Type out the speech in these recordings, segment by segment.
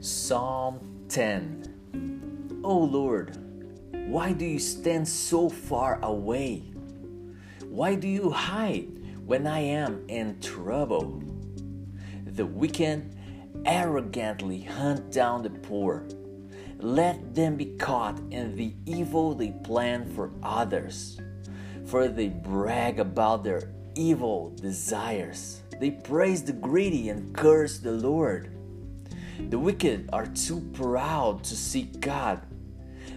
Psalm 10 O Lord, why do you stand so far away? Why do you hide when I am in trouble? The wicked arrogantly hunt down the poor. Let them be caught in the evil they plan for others. For they brag about their evil desires. They praise the greedy and curse the Lord. The wicked are too proud to seek God.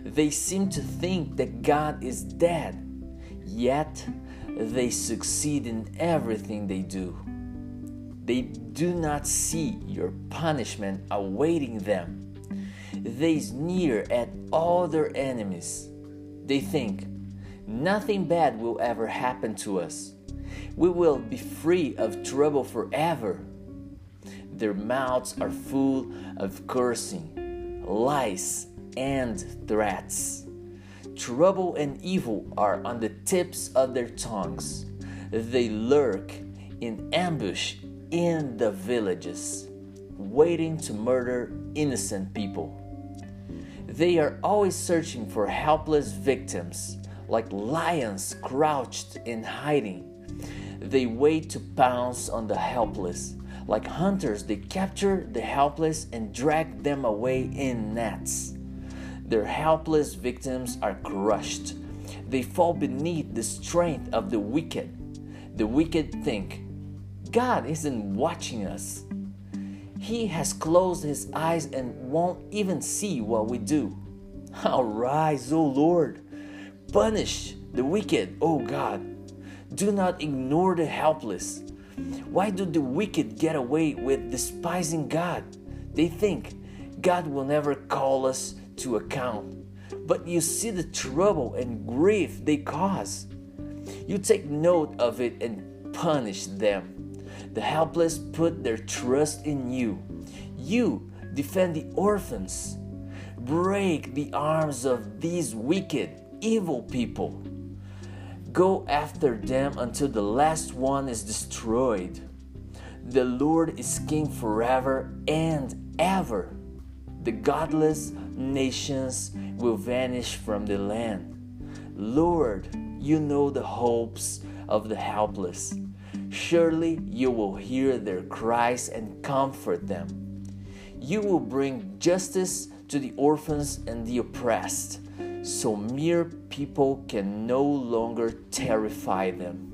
They seem to think that God is dead, yet they succeed in everything they do. They do not see your punishment awaiting them. They sneer at all their enemies. They think, nothing bad will ever happen to us. We will be free of trouble forever. Their mouths are full of cursing, lies, and threats. Trouble and evil are on the tips of their tongues. They lurk in ambush in the villages, waiting to murder innocent people. They are always searching for helpless victims, like lions crouched in hiding. They wait to pounce on the helpless like hunters, they capture the helpless and drag them away in nets. Their helpless victims are crushed. They fall beneath the strength of the wicked. The wicked think, God isn't watching us. He has closed his eyes and won't even see what we do. Arise, O Lord. Punish the wicked, O God. Do not ignore the helpless. Why do the wicked get away with despising God? They think God will never call us to account. But you see the trouble and grief they cause. You take note of it and punish them. The helpless put their trust in you. You defend the orphans. Break the arms of these wicked, evil people. Go after them until the last one is destroyed. The Lord is king forever and ever. The godless nations will vanish from the land. Lord, you know the hopes of the helpless. Surely you will hear their cries and comfort them. You will bring justice to the orphans and the oppressed so mere people can no longer terrify them.